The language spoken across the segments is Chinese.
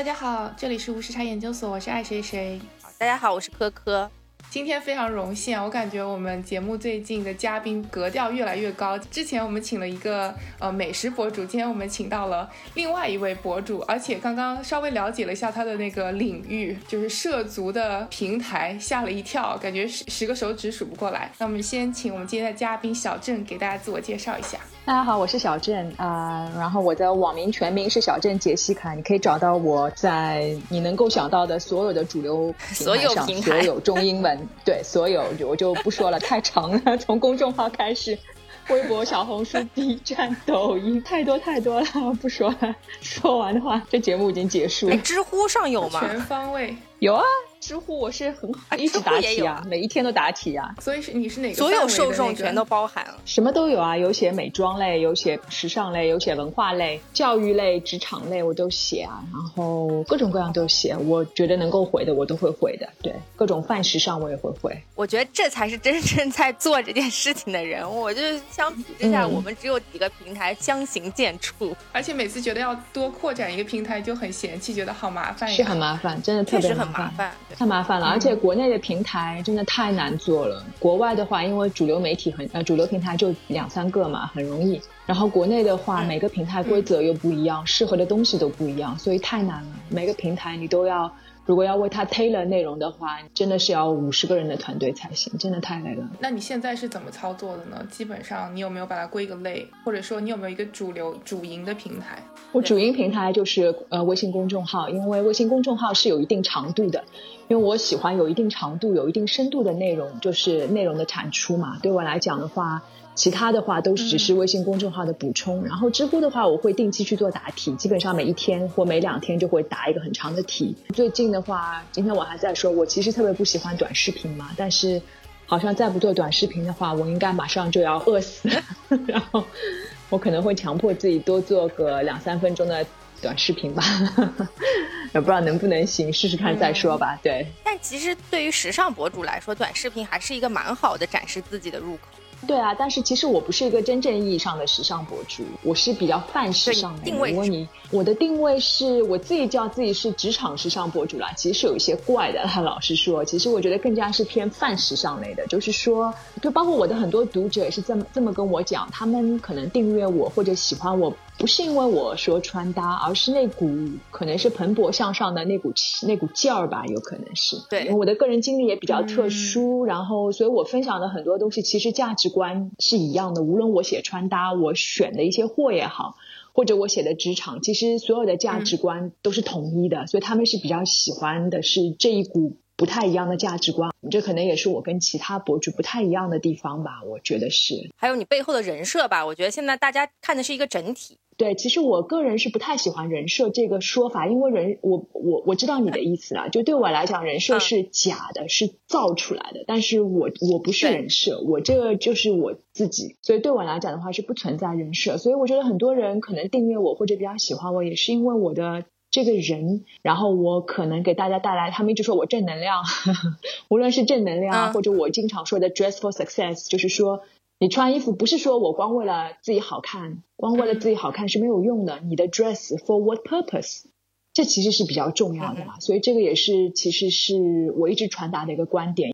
大家好，这里是无时差研究所，我是爱谁谁。大家好，我是科科。今天非常荣幸啊，我感觉我们节目最近的嘉宾格调越来越高。之前我们请了一个呃美食博主，今天我们请到了另外一位博主，而且刚刚稍微了解了一下他的那个领域，就是涉足的平台，吓了一跳，感觉十十个手指数不过来。那我们先请我们今天的嘉宾小郑给大家自我介绍一下。大家好，我是小郑啊，然后我的网名全名是小郑杰西卡，你可以找到我在你能够想到的所有的主流平台上，所有中英文，对，所有我就不说了，太长了，从公众号开始，微博、小红书、B 站、抖音，太多太多了，不说了，说完的话，这节目已经结束了。知乎上有吗？全方位有啊。知乎我是很好，一直答题啊，每一天都答题啊。所以是你是哪个？所有受众全都包含了，什么都有啊，有写美妆类，有写时尚类，有写文化类、教育类、职场类，我都写啊。然后各种各样都写，我觉得能够回的我都会回的。对，各种泛时尚我也会回。我觉得这才是真正在做这件事情的人。我就相比之下，我们只有几个平台相形见绌，而且每次觉得要多扩展一个平台就很嫌弃，觉得好麻烦。是很麻烦，真的特别很麻烦。太麻烦了，而且国内的平台真的太难做了。国外的话，因为主流媒体很呃，主流平台就两三个嘛，很容易。然后国内的话，每个平台规则又不一样，适合的东西都不一样，所以太难了。每个平台你都要。如果要为他 tailor 内容的话，真的是要五十个人的团队才行，真的太累了。那你现在是怎么操作的呢？基本上你有没有把它归个类，或者说你有没有一个主流主营的平台？我主营平台就是呃微信公众号，因为微信公众号是有一定长度的，因为我喜欢有一定长度、有一定深度的内容，就是内容的产出嘛。对我来讲的话。其他的话都只是微信公众号的补充，然后知乎的话，我会定期去做答题，基本上每一天或每两天就会答一个很长的题。最近的话，今天我还在说，我其实特别不喜欢短视频嘛，但是好像再不做短视频的话，我应该马上就要饿死，然后我可能会强迫自己多做个两三分钟的短视频吧，也不知道能不能行，试试看再说吧。对，但其实对于时尚博主来说，短视频还是一个蛮好的展示自己的入口。对啊，但是其实我不是一个真正意义上的时尚博主，我是比较泛时尚的。定位，我你我的定位是我自己叫自己是职场时尚博主啦，其实是有一些怪的。老实说，其实我觉得更加是偏泛时尚类的，就是说，就包括我的很多读者也是这么这么跟我讲，他们可能订阅我或者喜欢我。不是因为我说穿搭，而是那股可能是蓬勃向上的那股气、那股劲儿吧，有可能是。对，我的个人经历也比较特殊，然后所以我分享的很多东西其实价值观是一样的。无论我写穿搭，我选的一些货也好，或者我写的职场，其实所有的价值观都是统一的，所以他们是比较喜欢的是这一股。不太一样的价值观，这可能也是我跟其他博主不太一样的地方吧。我觉得是，还有你背后的人设吧。我觉得现在大家看的是一个整体。对，其实我个人是不太喜欢人设这个说法，因为人，我我我知道你的意思了。就对我来讲，人设是假的，是造出来的。但是我我不是人设，我这个就是我自己。所以对我来讲的话，是不存在人设。所以我觉得很多人可能订阅我或者比较喜欢我，也是因为我的。这个人，然后我可能给大家带来，他们一直说我正能量，无论是正能量，或者我经常说的 dress for success，就是说你穿衣服不是说我光为了自己好看，光为了自己好看是没有用的。你的 dress for what purpose？这其实是比较重要的嘛。所以这个也是其实是我一直传达的一个观点。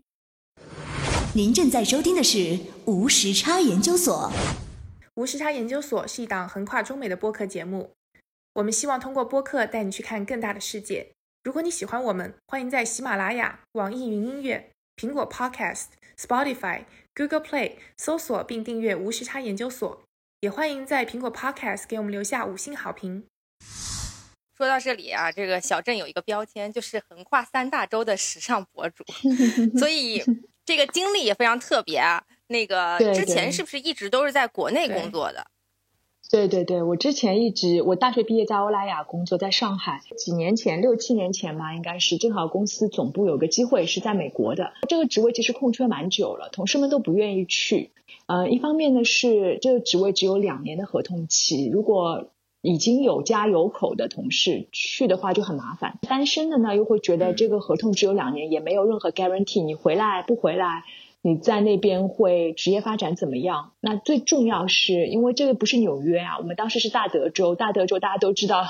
您正在收听的是无时差研究所。无时差研究所是一档横跨中美的播客节目。我们希望通过播客带你去看更大的世界。如果你喜欢我们，欢迎在喜马拉雅、网易云音乐、苹果 Podcast、Spotify、Google Play 搜索并订阅“无时差研究所”。也欢迎在苹果 Podcast 给我们留下五星好评。说到这里啊，这个小镇有一个标签，就是横跨三大洲的时尚博主，所以这个经历也非常特别啊。那个之前是不是一直都是在国内工作的？对对对对对，我之前一直我大学毕业在欧莱雅工作，在上海几年前六七年前吧，应该是正好公司总部有个机会是在美国的，这个职位其实空缺蛮久了，同事们都不愿意去。呃，一方面呢是这个职位只有两年的合同期，如果已经有家有口的同事去的话就很麻烦，单身的呢又会觉得这个合同只有两年，也没有任何 guarantee，你回来不回来。你在那边会职业发展怎么样？那最重要是因为这个不是纽约啊，我们当时是大德州，大德州大家都知道，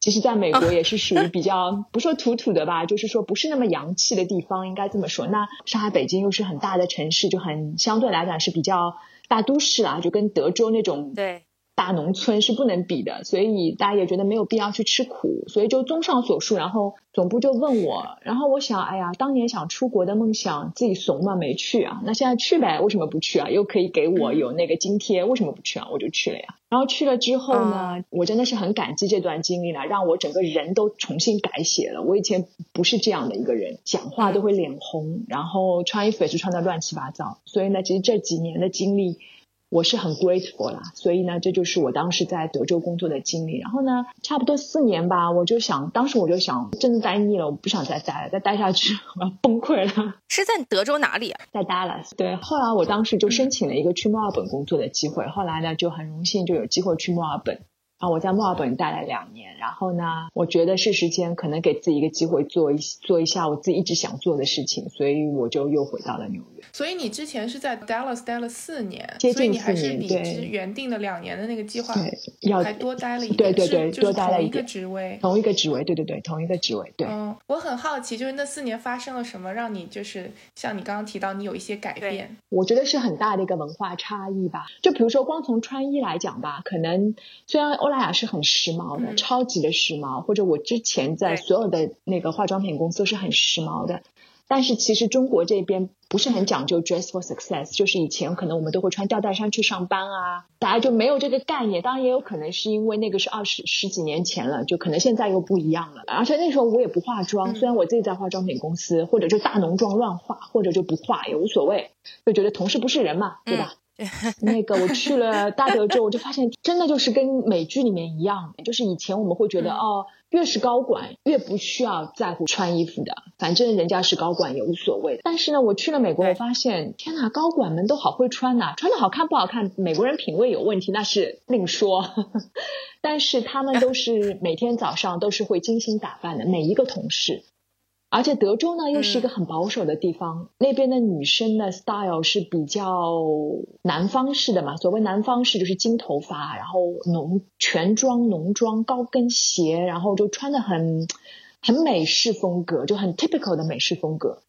其实在美国也是属于比较不说土土的吧，就是说不是那么洋气的地方，应该这么说。那上海、北京又是很大的城市，就很相对来讲是比较大都市啦，就跟德州那种对。大农村是不能比的，所以大家也觉得没有必要去吃苦，所以就综上所述，然后总部就问我，然后我想，哎呀，当年想出国的梦想自己怂嘛没去啊，那现在去呗，为什么不去啊？又可以给我有那个津贴，为什么不去啊？我就去了呀。然后去了之后呢，我真的是很感激这段经历了，让我整个人都重新改写了。我以前不是这样的一个人，讲话都会脸红，然后穿衣服也是穿的乱七八糟，所以呢，其实这几年的经历。我是很 grateful 啦，所以呢，这就是我当时在德州工作的经历。然后呢，差不多四年吧，我就想，当时我就想，真的待腻了，我不想再待了，再待下去我要崩溃了。是在德州哪里啊？在 Dallas。对，后来我当时就申请了一个去墨尔本工作的机会，后来呢，就很荣幸就有机会去墨尔本。啊，我在墨尔本待了两年，然后呢，我觉得是时间可能给自己一个机会，做一做一下我自己一直想做的事情，所以我就又回到了纽约。所以你之前是在 Dallas 待了四年，接近四年，对，原定的两年的那个计划，对，要还多待了一对对对，多待了一个职位，同一个职位，对对对，同一个职位，对。嗯，我很好奇，就是那四年发生了什么，让你就是像你刚刚提到，你有一些改变？我觉得是很大的一个文化差异吧。就比如说，光从穿衣来讲吧，可能虽然欧莱雅是很时。时髦的，超级的时髦，或者我之前在所有的那个化妆品公司都是很时髦的，但是其实中国这边不是很讲究 dress for success，就是以前可能我们都会穿吊带衫去上班啊，大家就没有这个概念。当然也有可能是因为那个是二十十几年前了，就可能现在又不一样了。而且那时候我也不化妆，虽然我自己在化妆品公司，或者就大浓妆乱化，或者就不化也无所谓，就觉得同事不是人嘛，对吧？那个我去了大德州，我就发现真的就是跟美剧里面一样，就是以前我们会觉得哦，越是高管越不需要在乎穿衣服的，反正人家是高管也无所谓。但是呢，我去了美国，我发现天哪，高管们都好会穿呐，穿的好看不好看，美国人品味有问题那是另说，但是他们都是每天早上都是会精心打扮的，每一个同事。而且德州呢，又是一个很保守的地方，那边的女生的 style 是比较南方式的嘛。所谓南方式，就是金头发，然后浓全妆、浓妆、高跟鞋，然后就穿的很很美式风格，就很 typical 的美式风格。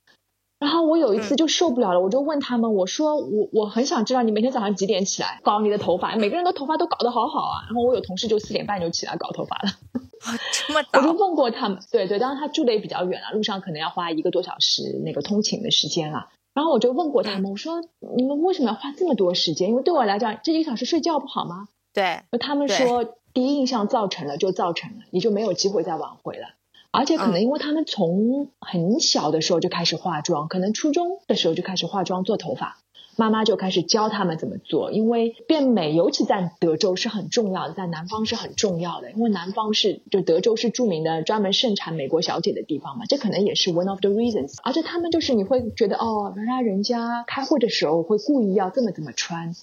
然后我有一次就受不了了，我就问他们，我说我我很想知道你每天早上几点起来搞你的头发？每个人的头发都搞得好好啊。然后我有同事就四点半就起来搞头发了，这么早？我就问过他们，对对，当然他住的也比较远了，路上可能要花一个多小时那个通勤的时间了。然后我就问过他们，我说你们为什么要花这么多时间？因为对我来讲，这一个小时睡觉不好吗？对，他们说第一印象造成了就造成了，你就没有机会再挽回了。而且可能因为他们从很小的时候就开始化妆，可能初中的时候就开始化妆做头发，妈妈就开始教他们怎么做。因为变美，尤其在德州是很重要的，在南方是很重要的。因为南方是就德州是著名的专门盛产美国小姐的地方嘛，这可能也是 one of the reasons。而且他们就是你会觉得哦，原来人家开会的时候会故意要这么这么穿。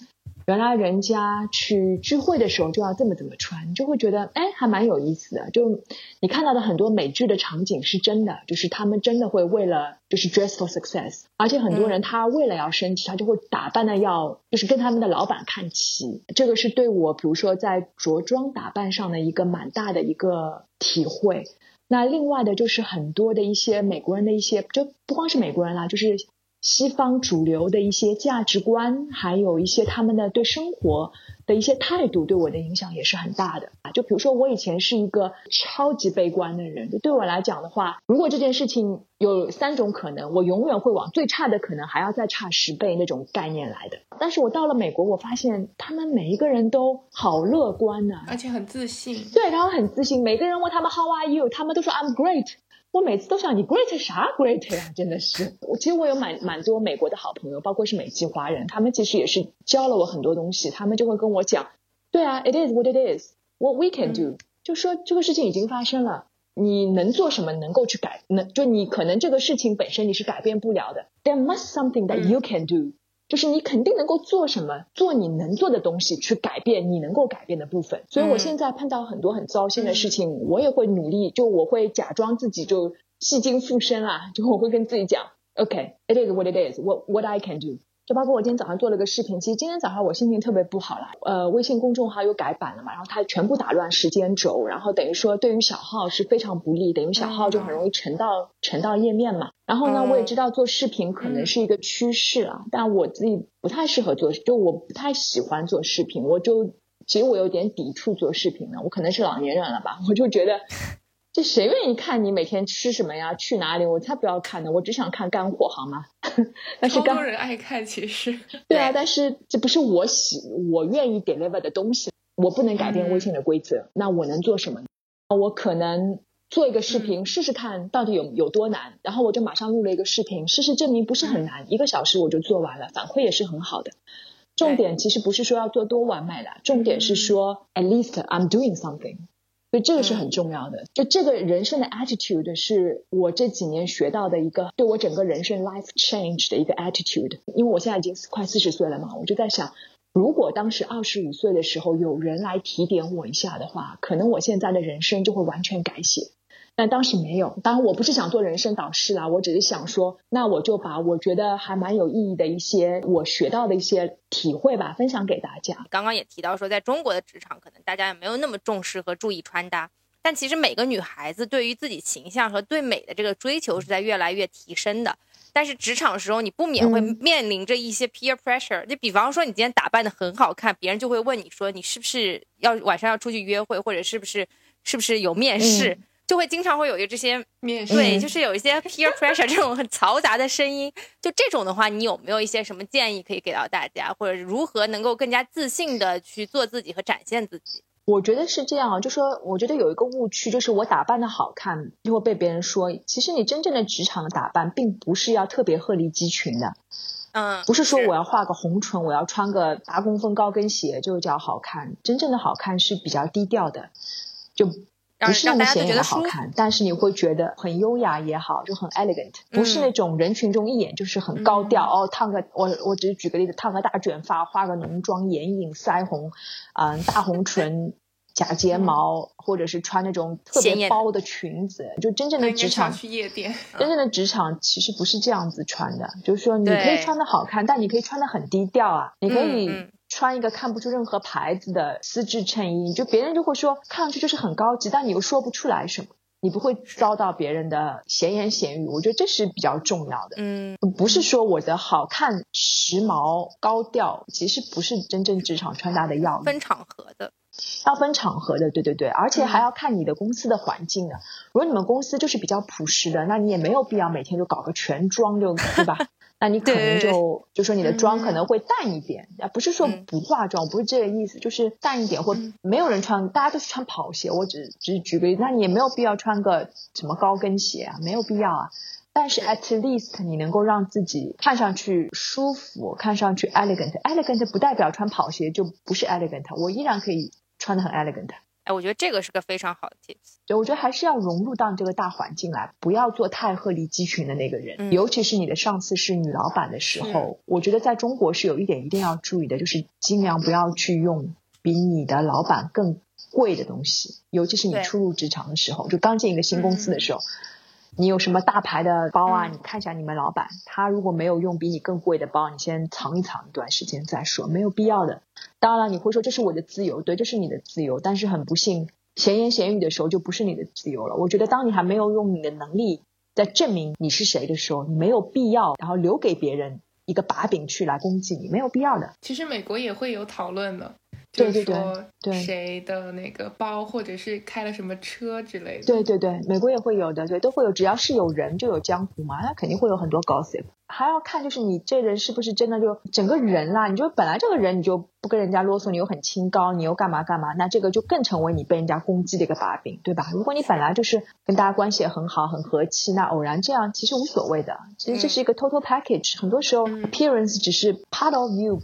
原来人家去聚会的时候就要这么怎么穿，就会觉得哎，还蛮有意思的。就你看到的很多美剧的场景是真的，就是他们真的会为了就是 dress for success，而且很多人他为了要升级，他就会打扮的要就是跟他们的老板看齐。这个是对我比如说在着装打扮上的一个蛮大的一个体会。那另外的就是很多的一些美国人的一些，就不光是美国人啦，就是。西方主流的一些价值观，还有一些他们的对生活的一些态度，对我的影响也是很大的啊。就比如说，我以前是一个超级悲观的人，就对我来讲的话，如果这件事情有三种可能，我永远会往最差的可能还要再差十倍那种概念来的。但是我到了美国，我发现他们每一个人都好乐观呢，而且很自信。对，他们很自信。每个人问他们 How are you，他们都说 I'm great。我每次都想你 great 啥 great 呀，真的是。我其实我有蛮蛮多美国的好朋友，包括是美籍华人，他们其实也是教了我很多东西。他们就会跟我讲，对啊，it is what it is，what we can do，就说这个事情已经发生了，你能做什么能够去改？能就你可能这个事情本身你是改变不了的，there must something that you can do。就是你肯定能够做什么，做你能做的东西，去改变你能够改变的部分。所以我现在碰到很多很糟心的事情，我也会努力，就我会假装自己就戏精附身啊，就我会跟自己讲，OK，it is what it is，what what I can do，就包括我今天早上做了个视频，其实今天早上我心情特别不好了。呃，微信公众号又改版了嘛，然后它全部打乱时间轴，然后等于说对于小号是非常不利，等于小号就很容易沉到沉到页面嘛。然后呢，我也知道做视频可能是一个趋势啊，但我自己不太适合做，就我不太喜欢做视频，我就其实我有点抵触做视频的，我可能是老年人了吧，我就觉得。这谁愿意看你每天吃什么呀？去哪里？我才不要看呢！我只想看干货，好吗？但是多人爱看，其实 对啊，但是这不是我喜我愿意 deliver 的东西，我不能改变微信的规则。那我能做什么？我可能做一个视频试试看到底有有多难，然后我就马上录了一个视频，事实证明不是很难，一个小时我就做完了，反馈也是很好的。重点其实不是说要做多完美的，重点是说 at least I'm doing something。所以这个是很重要的，就这个人生的 attitude 是我这几年学到的一个对我整个人生 life change 的一个 attitude。因为我现在已经快四十岁了嘛，我就在想，如果当时二十五岁的时候有人来提点我一下的话，可能我现在的人生就会完全改写。但当时没有，当然我不是想做人生导师啦，我只是想说，那我就把我觉得还蛮有意义的一些我学到的一些体会吧，分享给大家。刚刚也提到说，在中国的职场，可能大家也没有那么重视和注意穿搭，但其实每个女孩子对于自己形象和对美的这个追求是在越来越提升的。但是职场的时候，你不免会面临着一些 peer pressure，就比方说你今天打扮的很好看，别人就会问你说，你是不是要晚上要出去约会，或者是不是是不是有面试？就会经常会有一这些面试对，就是有一些 peer pressure 这种很嘈杂的声音。就这种的话，你有没有一些什么建议可以给到大家，或者如何能够更加自信的去做自己和展现自己？我觉得是这样，就说我觉得有一个误区，就是我打扮的好看，就会被别人说，其实你真正的职场的打扮，并不是要特别鹤立鸡群的，嗯，不是说我要画个红唇，我要穿个八公分高跟鞋就叫好看。真正的好看是比较低调的，就。不是那么显眼的好看，但是你会觉得很优雅也好，就很 elegant，不是那种人群中一眼就是很高调哦。烫个我我只是举个例子，烫个大卷发，化个浓妆，眼影、腮红，嗯，大红唇，假睫毛，或者是穿那种特别包的裙子，就真正的职场去夜店，真正的职场其实不是这样子穿的，就是说你可以穿的好看，但你可以穿的很低调啊，你可以。穿一个看不出任何牌子的丝质衬衣，就别人就会说看上去就是很高级，但你又说不出来什么，你不会遭到别人的闲言闲语。我觉得这是比较重要的。嗯，不是说我的好看、时髦、高调，其实不是真正职场穿搭的要。分场合的，要分场合的，对对对，而且还要看你的公司的环境的。如果你们公司就是比较朴实的，那你也没有必要每天就搞个全妆，就对吧？那你可能就就说你的妆可能会淡一点，啊，不是说不化妆，不是这个意思，就是淡一点，或没有人穿，大家都是穿跑鞋，我只只是举个例子，那你也没有必要穿个什么高跟鞋啊，没有必要啊。但是 at least 你能够让自己看上去舒服，看上去 elegant，elegant 不代表穿跑鞋就不是 elegant，我依然可以穿的很 elegant。哎，我觉得这个是个非常好的 tips。对，我觉得还是要融入到这个大环境来，不要做太鹤立鸡群的那个人。尤其是你的上司是女老板的时候，我觉得在中国是有一点一定要注意的，就是尽量不要去用比你的老板更贵的东西。尤其是你初入职场的时候，就刚进一个新公司的时候。你有什么大牌的包啊？你看一下你们老板，他如果没有用比你更贵的包，你先藏一藏一段时间再说，没有必要的。当然了，你会说这是我的自由，对，这是你的自由。但是很不幸，闲言闲语的时候就不是你的自由了。我觉得当你还没有用你的能力在证明你是谁的时候，你没有必要然后留给别人一个把柄去来攻击你，没有必要的。其实美国也会有讨论的。就是说谁的那个包，或者是开了什么车之类的。对对对，美国也会有的，对，都会有。只要是有人，就有江湖嘛，那肯定会有很多 gossip。还要看就是你这人是不是真的就整个人啦？你就本来这个人你就不跟人家啰嗦，你又很清高，你又干嘛干嘛？那这个就更成为你被人家攻击的一个把柄，对吧？如果你本来就是跟大家关系也很好，很和气，那偶然这样其实无所谓的。其实这是一个 total package。很多时候 appearance 只是 part of you。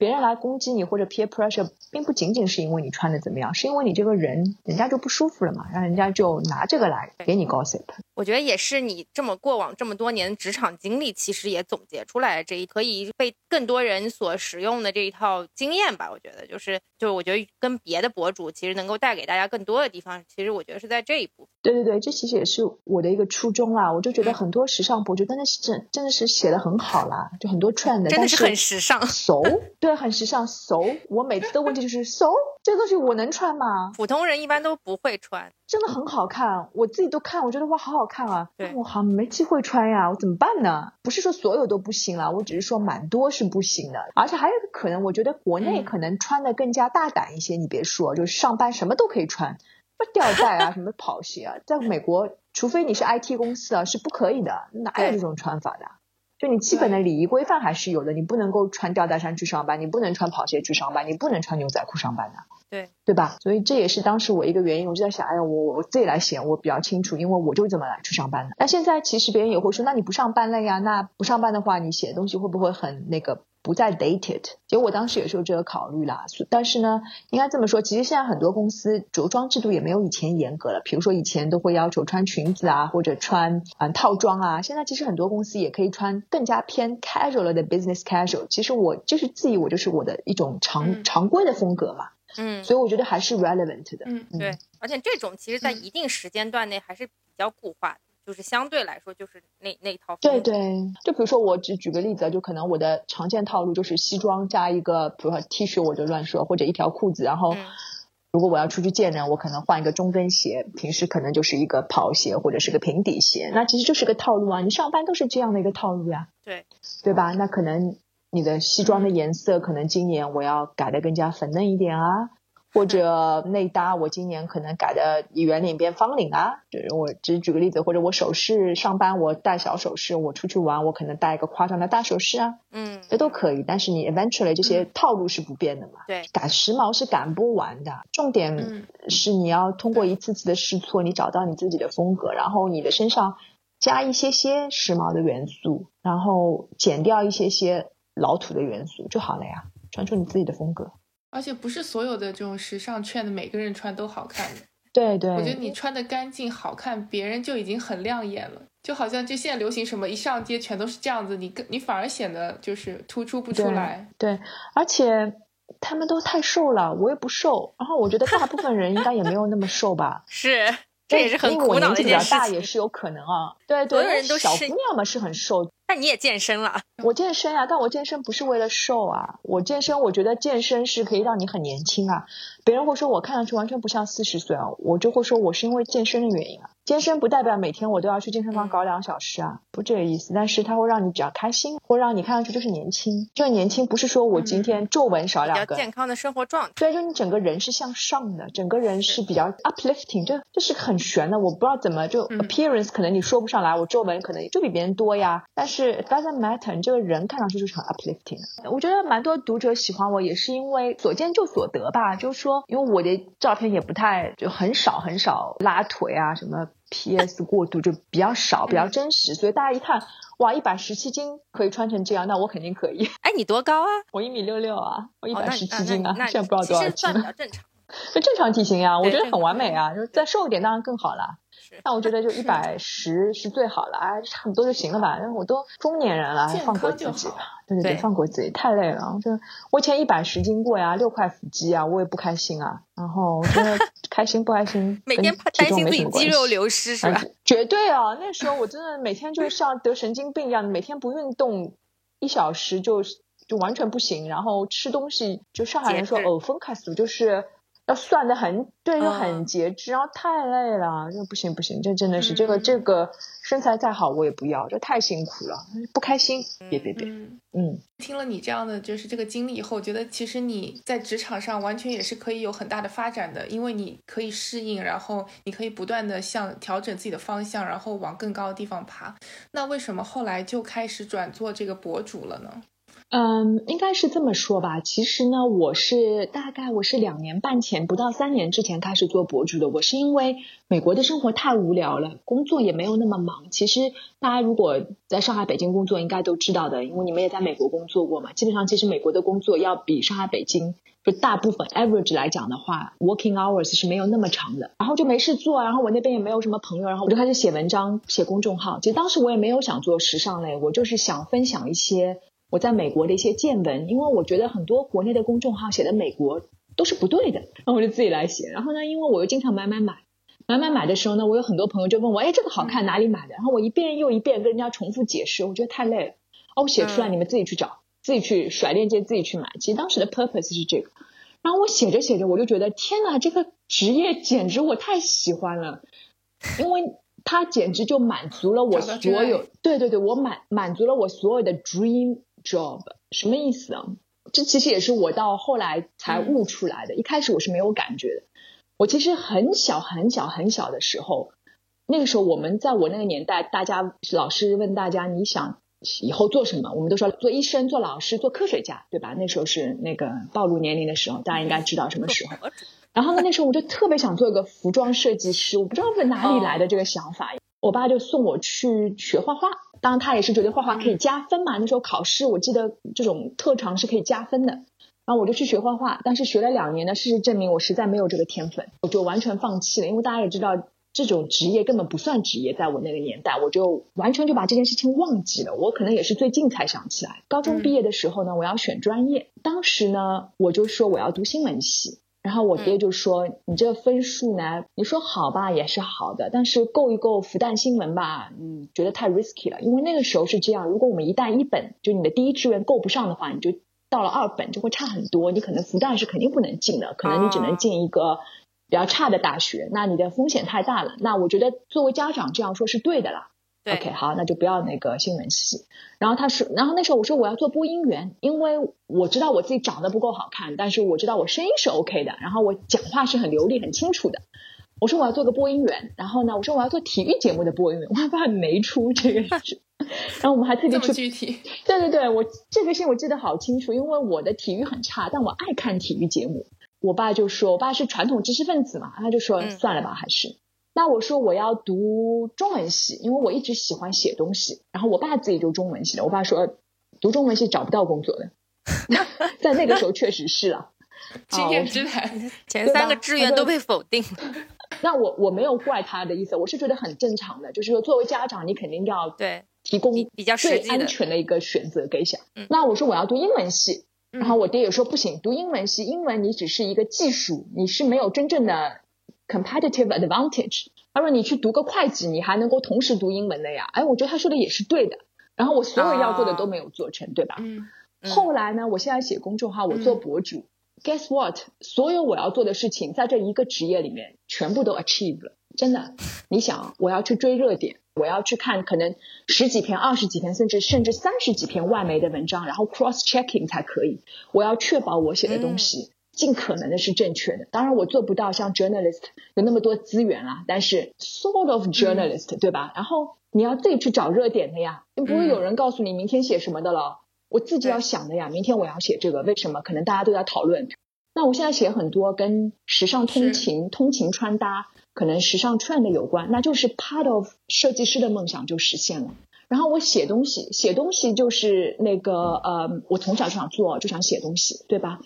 别人来攻击你或者 peer pressure，并不仅仅是因为你穿的怎么样，是因为你这个人，人家就不舒服了嘛，让人家就拿这个来给你 gossip。我觉得也是你这么过往这么多年职场经历，其实也总结出来这一可以被更多人所使用的这一套经验吧。我觉得就是，就是我觉得跟别的博主其实能够带给大家更多的地方，其实我觉得是在这一步。对对对，这其实也是我的一个初衷啦。我就觉得很多时尚博主真的是真真的是写的很好啦，就很多 trend 真的是很时尚，so 对，很时尚 so。我每次的问题就是 so 这个东西我能穿吗？普通人一般都不会穿，真的很好看，我自己都看，我觉得哇，好好看啊！对，我好没机会穿呀，我怎么办呢？不是说所有都不行了，我只是说蛮多是不行的。而且还有一个可能，我觉得国内可能穿的更加大胆一些。你别说，就是上班什么都可以穿，什么吊带啊，什么跑鞋啊，在美国，除非你是 IT 公司啊，是不可以的，哪有这种穿法的？就你基本的礼仪规范还是有的，你不能够穿吊带衫去上班，你不能穿跑鞋去上班，你不能穿牛仔裤上班的，对对吧？所以这也是当时我一个原因，我就在想，哎呀，我我自己来写，我比较清楚，因为我就这么来去上班的。那现在其实别人也会说，那你不上班了呀？那不上班的话，你写的东西会不会很那个？不再 dated，其实我当时也是有这个考虑啦。但是呢，应该这么说，其实现在很多公司着装制度也没有以前严格了。比如说以前都会要求穿裙子啊，或者穿嗯套装啊。现在其实很多公司也可以穿更加偏 casual 的 business casual。其实我就是自以为就是我的一种常常规的风格嘛。嗯。所以我觉得还是 relevant 的。嗯，对。而且这种其实在一定时间段内还是比较固化的。就是相对来说，就是那那套。对对，就比如说我只举个例子，就可能我的常见套路就是西装加一个，比如说 T 恤，我就乱说，或者一条裤子。然后，如果我要出去见人，我可能换一个中跟鞋，平时可能就是一个跑鞋或者是个平底鞋。那其实就是个套路啊，你上班都是这样的一个套路呀。对，对吧？那可能你的西装的颜色，可能今年我要改的更加粉嫩一点啊。或者内搭，我今年可能改的圆领变方领啊。就是我只举个例子，或者我首饰上班我戴小首饰，我出去玩我可能戴一个夸张的大首饰啊。嗯，这都可以。但是你 eventually 这些套路是不变的嘛？对，赶时髦是赶不完的。重点是你要通过一次次的试错，你找到你自己的风格，然后你的身上加一些些时髦的元素，然后减掉一些些老土的元素就好了呀，穿出你自己的风格。而且不是所有的这种时尚圈的每个人穿都好看的。对对，我觉得你穿的干净好看，别人就已经很亮眼了。就好像就现在流行什么，一上街全都是这样子，你更你反而显得就是突出不出来。对，而且他们都太瘦了，我也不瘦。然后我觉得大部分人应该也没有那么瘦吧。是，这也是很苦恼的一件事情。大也是有可能啊。对对，人都小姑娘嘛是很瘦。那你也健身了？我健身啊，但我健身不是为了瘦啊。我健身，我觉得健身是可以让你很年轻啊。别人会说我看上去完全不像四十岁啊，我就会说我是因为健身的原因啊。健身不代表每天我都要去健身房搞两小时啊，不这个意思。但是它会让你比较开心，会让你看上去就是年轻。这个年轻不是说我今天皱纹少两个，健康的生活状态。对，就你整个人是向上的，整个人是比较 uplifting。这这是很玄的，我不知道怎么就 appearance 可能你说不上来，我皱纹可能就比别人多呀。但是 doesn't matter，你这个人看上去就是很 uplifting。我觉得蛮多读者喜欢我，也是因为所见就所得吧。就是说，因为我的照片也不太就很少很少拉腿啊什么。P.S. 过度就比较少，比较真实，所以大家一看，哇，一百十七斤可以穿成这样，那我肯定可以。哎，你多高啊？我一米六六啊，我一百十七斤啊，现在不知道多少斤。算比较正常，就正常体型呀，我觉得很完美啊，就是再瘦一点当然更好了。那我觉得就一百十是最好了，哎，差不多就行了吧。因为我都中年人了，放过自己吧。对对对，放过自己，太累了。就我以前一百十斤过呀，六块腹肌啊，我也不开心啊。然后我觉得 开心不开心，每天担心自己肌肉流失是吧？绝对啊！那时候我真的每天就像得神经病一样，每天不运动一小时就就完全不行。然后吃东西，就上海人说偶分开死，就是。要算的很对，又很节制，然后太累了，这不行不行，这真的是这个这个身材再好我也不要，这太辛苦了，不开心，别别别，嗯，听了你这样的就是这个经历以后，我觉得其实你在职场上完全也是可以有很大的发展的，因为你可以适应，然后你可以不断的向调整自己的方向，然后往更高的地方爬。那为什么后来就开始转做这个博主了呢？嗯，应该是这么说吧。其实呢，我是大概我是两年半前，不到三年之前开始做博主的。我是因为美国的生活太无聊了，工作也没有那么忙。其实大家如果在上海、北京工作，应该都知道的，因为你们也在美国工作过嘛。基本上，其实美国的工作要比上海、北京就大部分 average 来讲的话，working hours 是没有那么长的。然后就没事做，然后我那边也没有什么朋友，然后我就开始写文章、写公众号。其实当时我也没有想做时尚类，我就是想分享一些。我在美国的一些见闻，因为我觉得很多国内的公众号写的美国都是不对的，然后我就自己来写。然后呢，因为我又经常买买买，买买买的时候呢，我有很多朋友就问我，哎，这个好看，哪里买的？然后我一遍又一遍跟人家重复解释，我觉得太累了。哦，我写出来，你们自己去找，自己去甩链接，自己去买。其实当时的 purpose 是这个。然后我写着写着，我就觉得天哪，这个职业简直我太喜欢了，因为它简直就满足了我所有，对对对，我满满足了我所有的 dream。Job 什么意思啊？这其实也是我到后来才悟出来的。一开始我是没有感觉的。我其实很小很小很小的时候，那个时候我们在我那个年代，大家老师问大家你想以后做什么，我们都说做医生、做老师、做科学家，对吧？那时候是那个暴露年龄的时候，大家应该知道什么时候。然后呢，那时候我就特别想做一个服装设计师，我不知道是哪里来的这个想法。我爸就送我去学画画。当然，他也是觉得画画可以加分嘛。那时候考试，我记得这种特长是可以加分的。然后我就去学画画，但是学了两年呢，事实证明我实在没有这个天分，我就完全放弃了。因为大家也知道，这种职业根本不算职业，在我那个年代，我就完全就把这件事情忘记了。我可能也是最近才想起来。高中毕业的时候呢，我要选专业，当时呢，我就说我要读新闻系。然后我爹就说：“你这分数呢，你说好吧也是好的，但是够一够复旦新闻吧，嗯，觉得太 risky 了。因为那个时候是这样，如果我们一旦一本就你的第一志愿够不上的话，你就到了二本就会差很多。你可能复旦是肯定不能进的，可能你只能进一个比较差的大学，那你的风险太大了。那我觉得作为家长这样说是对的啦。” OK，好，那就不要那个新闻系。然后他说，然后那时候我说我要做播音员，因为我知道我自己长得不够好看，但是我知道我声音是 OK 的，然后我讲话是很流利、很清楚的。我说我要做个播音员，然后呢，我说我要做体育节目的播音员。我爸没出这个事，然后我们还特地去具体。对对对，我这个事我记得好清楚，因为我的体育很差，但我爱看体育节目。我爸就说，我爸是传统知识分子嘛，他就说算了吧，还是。那我说我要读中文系，因为我一直喜欢写东西。然后我爸自己就中文系的，我爸说读中文系找不到工作的，在那个时候确实是了。经验之谈，前三个志愿都被否定了。那我我没有怪他的意思，我是觉得很正常的，就是说作为家长，你肯定要对提供比较最安全的一个选择给小。那我说我要读英文系，然后我爹也说不行，读英文系，英文你只是一个技术，你是没有真正的。Competitive advantage，他说你去读个会计，你还能够同时读英文的呀？哎，我觉得他说的也是对的。然后我所有要做的都没有做成，对吧？嗯。后来呢，我现在写公众号，我做博主。Guess what？所有我要做的事情，在这一个职业里面全部都 achieve 了。真的，你想，我要去追热点，我要去看可能十几篇、二十几篇，甚至甚至三十几篇外媒的文章，然后 cross checking 才可以。我要确保我写的东西。尽可能的是正确的，当然我做不到像 journalist 有那么多资源啊，但是 sort of journalist 对吧？然后你要自己去找热点的呀，不会有人告诉你明天写什么的了，我自己要想的呀。明天我要写这个，为什么？可能大家都在讨论。那我现在写很多跟时尚通勤、通勤穿搭，可能时尚 trend 有关，那就是 part of 设计师的梦想就实现了。然后我写东西，写东西就是那个呃，我从小就想做，就想写东西，对吧？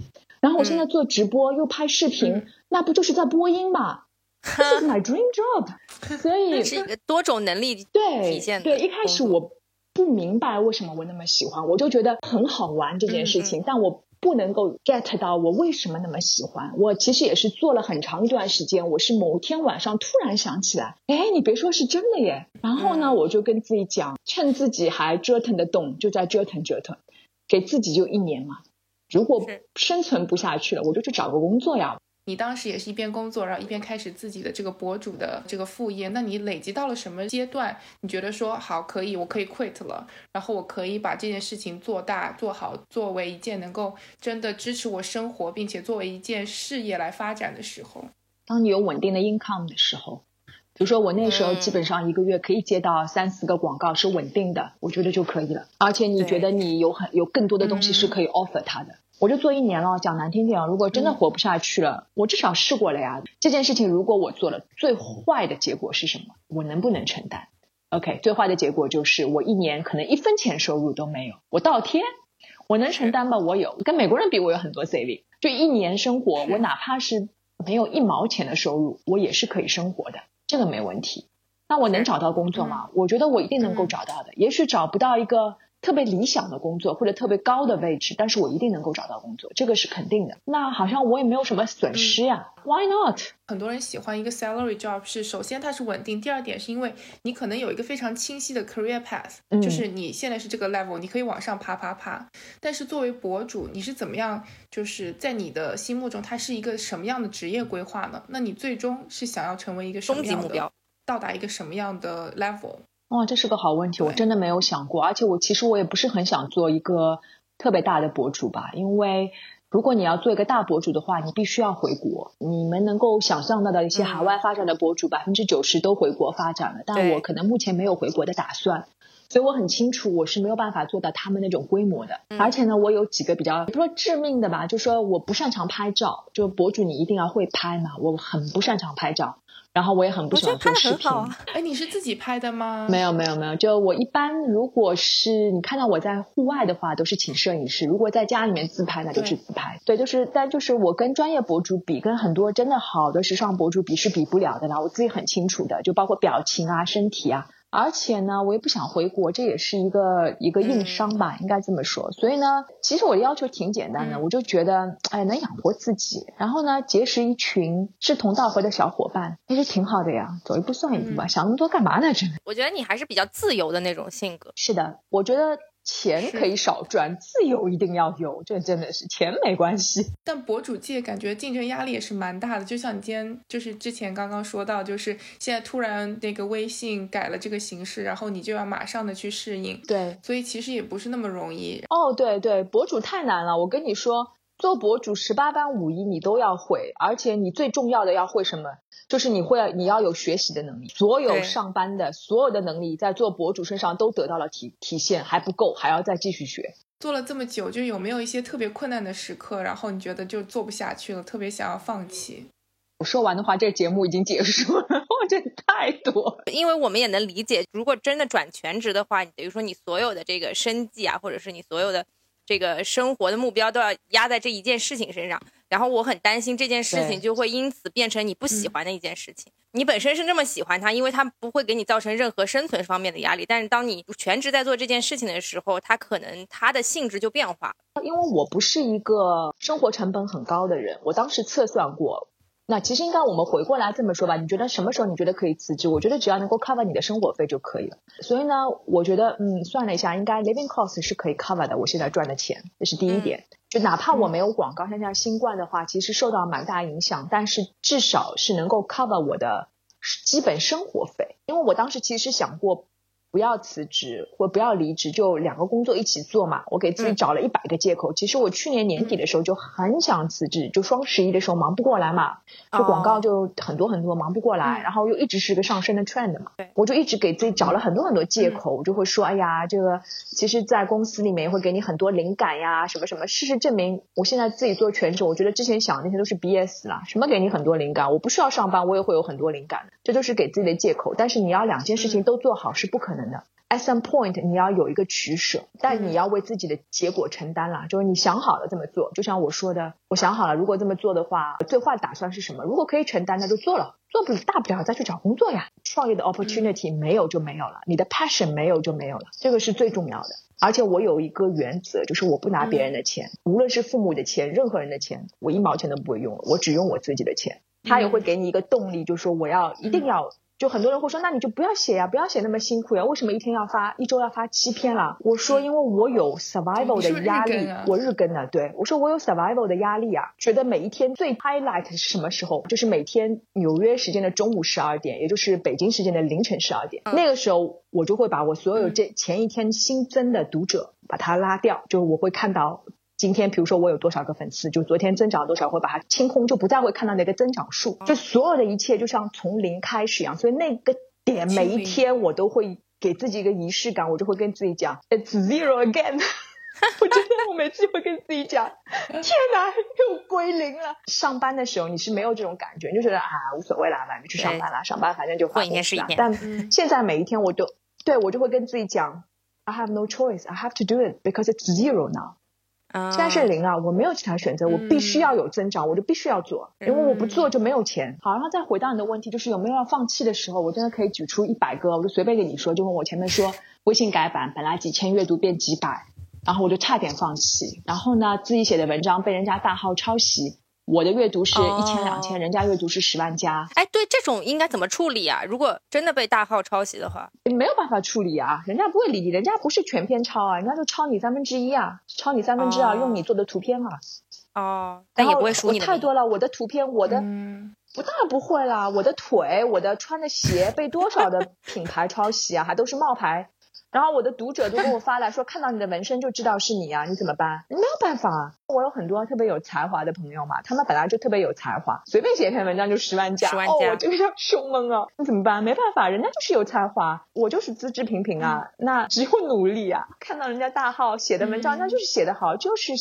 然后我现在做直播又拍视频，那不就是在播音吗？This is my dream job。所以是一个多种能力对体现对，一开始我不明白为什么我那么喜欢，我就觉得很好玩这件事情，但我不能够 get 到我为什么那么喜欢。我其实也是做了很长一段时间，我是某天晚上突然想起来，哎，你别说是真的耶。然后呢，我就跟自己讲，趁自己还折腾得动，就在折腾折腾，给自己就一年嘛。如果生存不下去了，我就去找个工作呀。你当时也是一边工作，然后一边开始自己的这个博主的这个副业。那你累积到了什么阶段？你觉得说好可以，我可以 quit 了，然后我可以把这件事情做大做好，作为一件能够真的支持我生活，并且作为一件事业来发展的时候。当你有稳定的 income 的时候，比如说我那时候基本上一个月可以接到三四个广告是稳定的，我觉得就可以了。而且你觉得你有很有更多的东西是可以 offer 他的，我就做一年了。讲难听点，如果真的活不下去了，我至少试过了呀。这件事情如果我做了，最坏的结果是什么？我能不能承担？OK，最坏的结果就是我一年可能一分钱收入都没有，我倒贴。我能承担吗？我有，跟美国人比，我有很多 saving。就一年生活，我哪怕是没有一毛钱的收入，我也是可以生活的，这个没问题。那我能找到工作吗？我觉得我一定能够找到的。也许找不到一个。特别理想的工作或者特别高的位置，但是我一定能够找到工作，这个是肯定的。那好像我也没有什么损失呀，Why not？很多人喜欢一个 salary job，是首先它是稳定，第二点是因为你可能有一个非常清晰的 career path，就是你现在是这个 level，你可以往上爬爬爬。但是作为博主，你是怎么样？就是在你的心目中，它是一个什么样的职业规划呢？那你最终是想要成为一个什么样的？到达一个什么样的 level？哇，这是个好问题，我真的没有想过。而且我其实我也不是很想做一个特别大的博主吧，因为如果你要做一个大博主的话，你必须要回国。你们能够想象到的一些海外发展的博主，百分之九十都回国发展了，但我可能目前没有回国的打算，所以我很清楚我是没有办法做到他们那种规模的。而且呢，我有几个比较不说致命的吧，就说我不擅长拍照，就博主你一定要会拍嘛，我很不擅长拍照。然后我也很不喜欢做视频。哎，你是自己拍的吗？没有没有没有，就我一般如果是你看到我在户外的话，都是请摄影师；如果在家里面自拍，那就是自拍。对，就是但就是我跟专业博主比，跟很多真的好的时尚博主比是比不了的啦。我自己很清楚的，就包括表情啊、身体啊。而且呢，我也不想回国，这也是一个一个硬伤吧，应该这么说。所以呢，其实我的要求挺简单的，我就觉得，哎，能养活自己，然后呢，结识一群志同道合的小伙伴，其实挺好的呀。走一步算一步吧，想那么多干嘛呢？真的。我觉得你还是比较自由的那种性格。是的，我觉得。钱可以少赚，自由一定要有，这真的是钱没关系。但博主界感觉竞争压力也是蛮大的，就像你今天就是之前刚刚说到，就是现在突然那个微信改了这个形式，然后你就要马上的去适应。对，所以其实也不是那么容易。哦，对对，博主太难了，我跟你说。做博主十八般武艺你都要会，而且你最重要的要会什么？就是你会你要有学习的能力。所有上班的所有的能力在做博主身上都得到了体体现，还不够，还要再继续学。做了这么久，就有没有一些特别困难的时刻，然后你觉得就做不下去了，特别想要放弃？我说完的话，这节目已经结束了。我这太多，因为我们也能理解，如果真的转全职的话，等于说你所有的这个生计啊，或者是你所有的。这个生活的目标都要压在这一件事情身上，然后我很担心这件事情就会因此变成你不喜欢的一件事情。你本身是那么喜欢它，因为它不会给你造成任何生存方面的压力。但是当你全职在做这件事情的时候，它可能它的性质就变化。因为我不是一个生活成本很高的人，我当时测算过。那其实应该我们回过来这么说吧，你觉得什么时候你觉得可以辞职？我觉得只要能够 cover 你的生活费就可以了。所以呢，我觉得嗯，算了一下，应该 living cost 是可以 cover 的。我现在赚的钱，这是第一点。就哪怕我没有广告，像像新冠的话，其实受到蛮大影响，但是至少是能够 cover 我的基本生活费。因为我当时其实想过。不要辞职或不要离职，就两个工作一起做嘛。我给自己找了一百个借口。其实我去年年底的时候就很想辞职，就双十一的时候忙不过来嘛，就广告就很多很多忙不过来，然后又一直是个上升的 trend 嘛，我就一直给自己找了很多很多借口，我就会说，哎呀，这个其实，在公司里面会给你很多灵感呀，什么什么。事实证明，我现在自己做全职，我觉得之前想的那些都是 BS 了。什么给你很多灵感？我不需要上班，我也会有很多灵感，这都是给自己的借口。但是你要两件事情都做好是不可能的。At some point，你要有一个取舍，但你要为自己的结果承担了。就是你想好了这么做，就像我说的，我想好了，如果这么做的话，最坏打算是什么？如果可以承担，那就做了。做不大不了再去找工作呀。创业的 opportunity 没有就没有了，你的 passion 没有就没有了，这个是最重要的。而且我有一个原则，就是我不拿别人的钱，无论是父母的钱，任何人的钱，我一毛钱都不会用，我只用我自己的钱。他也会给你一个动力，就是说我要一定要。就很多人会说，那你就不要写呀，不要写那么辛苦呀，为什么一天要发，一周要发七篇了？我说，因为我有 survival 的压力，我日更的，对我说我有 survival 的压力啊，觉得每一天最 highlight 是什么时候？就是每天纽约时间的中午十二点，也就是北京时间的凌晨十二点，那个时候我就会把我所有这前一天新增的读者把它拉掉，就我会看到。今天比如说我有多少个粉丝，就昨天增长多少，会把它清空，就不再会看到那个增长数，就所有的一切就像从零开始一样。所以那个点每一天我都会给自己一个仪式感，我就会跟自己讲，It's zero again。我真的，我每次会跟自己讲，天哪，又归零了。上班的时候你是没有这种感觉，就觉得啊无所谓啦，反正去上班啦，上班反正就混一天是一天。但现在每一天我都对我就会跟自己讲，I have no choice, I have to do it because it's zero now。现在是零啊，我没有其他选择，我必须要有增长，我就必须要做，因为我不做就没有钱。好，然后再回到你的问题，就是有没有要放弃的时候？我真的可以举出一百个，我就随便跟你说，就跟我前面说，微信改版，本来几千阅读变几百。然后我就差点放弃。然后呢，自己写的文章被人家大号抄袭，我的阅读是一千两千，人家阅读是十万加。哎，对，这种应该怎么处理啊？如果真的被大号抄袭的话，没有办法处理啊，人家不会理你，人家不是全篇抄啊，人家就抄你三分之一啊，抄你三分之二，用你做的图片啊。哦，但也不会输你太多了，我的图片，我的，不当然不会啦，我的腿，我的穿的鞋被多少的品牌抄袭啊，还都是冒牌。然后我的读者都给我发来说，看到你的纹身就知道是你啊，你怎么办？没有办法啊。我有很多特别有才华的朋友嘛，他们本来就特别有才华，随便写一篇文章就十万加，哦，我这个叫胸闷啊。你怎么办？没办法，人家就是有才华，我就是资质平平啊。那只有努力啊。看到人家大号写的文章，那就是写的好，就是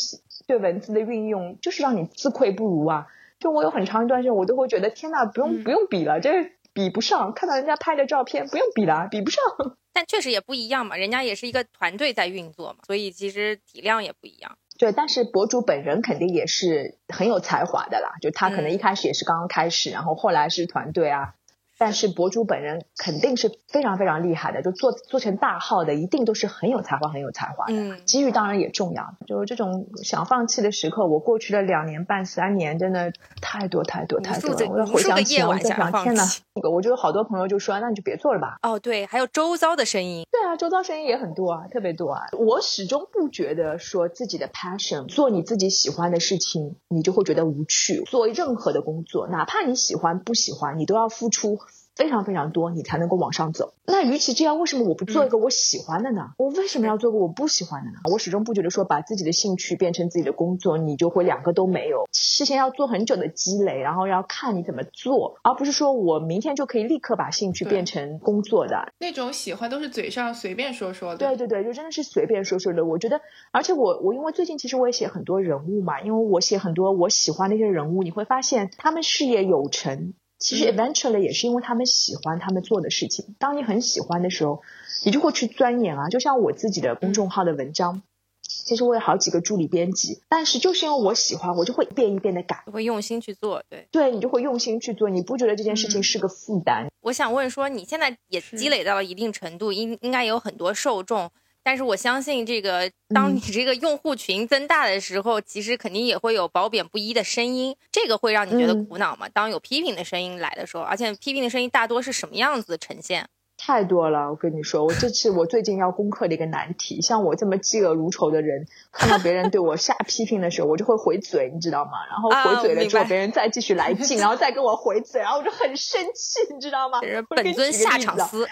对文字的运用，就是让你自愧不如啊。就我有很长一段时间，我都会觉得天呐，不用不用比了，这比不上。看到人家拍的照片，不用比了，比不上。但确实也不一样嘛，人家也是一个团队在运作嘛，所以其实体量也不一样。对，但是博主本人肯定也是很有才华的啦，就他可能一开始也是刚刚开始，然后后来是团队啊。但是博主本人肯定是非常非常厉害的，就做做成大号的，一定都是很有才华、很有才华的。嗯，机遇当然也重要。就是这种想放弃的时刻，我过去的两年半、三年，真的太多太多太多了。我要回想起，我在想，天哪！我就有好多朋友就说，那你就别做了吧。哦，对，还有周遭的声音。对啊，周遭声音也很多啊，特别多啊。我始终不觉得说自己的 passion，做你自己喜欢的事情，你就会觉得无趣。做任何的工作，哪怕你喜欢不喜欢，你都要付出。非常非常多，你才能够往上走。那与其这样，为什么我不做一个我喜欢的呢？我为什么要做个我不喜欢的呢？我始终不觉得说把自己的兴趣变成自己的工作，你就会两个都没有。事先要做很久的积累，然后要看你怎么做，而不是说我明天就可以立刻把兴趣变成工作的那种喜欢，都是嘴上随便说说的。对对对，就真的是随便说说的。我觉得，而且我我因为最近其实我也写很多人物嘛，因为我写很多我喜欢的一些人物，你会发现他们事业有成。其实 eventually 也是因为他们喜欢他们做的事情。当你很喜欢的时候，你就会去钻研啊。就像我自己的公众号的文章，其实我有好几个助理编辑，但是就是因为我喜欢，我就会一遍一遍的改，会用心去做。对，对你就会用心去做，你不觉得这件事情是个负担？我想问说，你现在也积累到了一定程度，应应该有很多受众。但是我相信，这个当你这个用户群增大的时候，其实肯定也会有褒贬不一的声音，这个会让你觉得苦恼吗？当有批评的声音来的时候，而且批评的声音大多是什么样子呈现？太多了，我跟你说，我这是 我最近要攻克的一个难题。像我这么嫉恶如仇的人，看到别人对我下批评的时候，我就会回嘴，你知道吗？然后回嘴了之后，别人再继续来劲，然后再跟我回嘴，然后我就很生气，你知道吗？本尊下场司。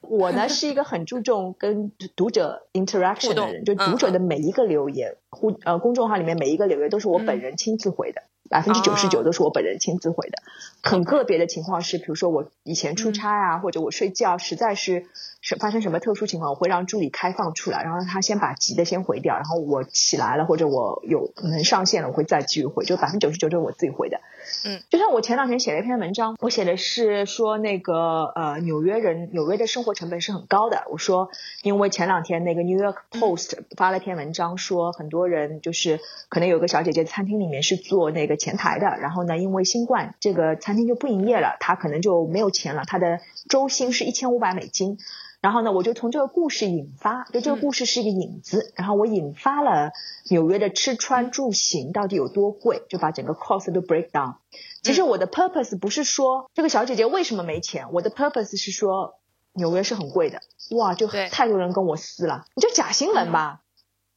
我呢是一个很注重跟读者 interaction 的人，就读者的每一个留言，互呃公众号里面每一个留言都是我本人亲自回的，百分之九十九都是我本人亲自回的。很个别的情况是，比如说我以前出差啊，或者我睡觉，实在是是发生什么特殊情况，我会让助理开放出来，然后他先把急的先回掉，然后我起来了或者我有能上线了，我会再继续回，就百分之九十九都是我自己回的。嗯，就像我前两天写了一篇文章，我写的是说那个呃纽约人纽约的生活成本是很高的。我说，因为前两天那个 New York Post 发了篇文章，说很多人就是可能有个小姐姐餐厅里面是做那个前台的，然后呢因为新冠这个餐厅就不营业了，他可能就没有钱了，他的周薪是一千五百美金。然后呢，我就从这个故事引发，就这个故事是一个引子，然后我引发了纽约的吃穿住行到底有多贵，就把整个 cost 都 break down。其实我的 purpose 不是说这个小姐姐为什么没钱，我的 purpose 是说纽约是很贵的。哇，就太多人跟我撕了，你就假新闻吧？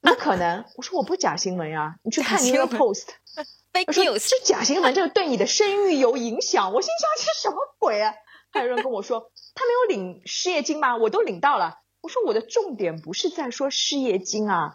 不可能，我说我不假新闻呀，你去看 New Post，我说这假新闻，这个对你的声誉有影响。我心想这什么鬼啊？还有人跟我说，他没有领失业金吗？我都领到了。我说我的重点不是在说失业金啊，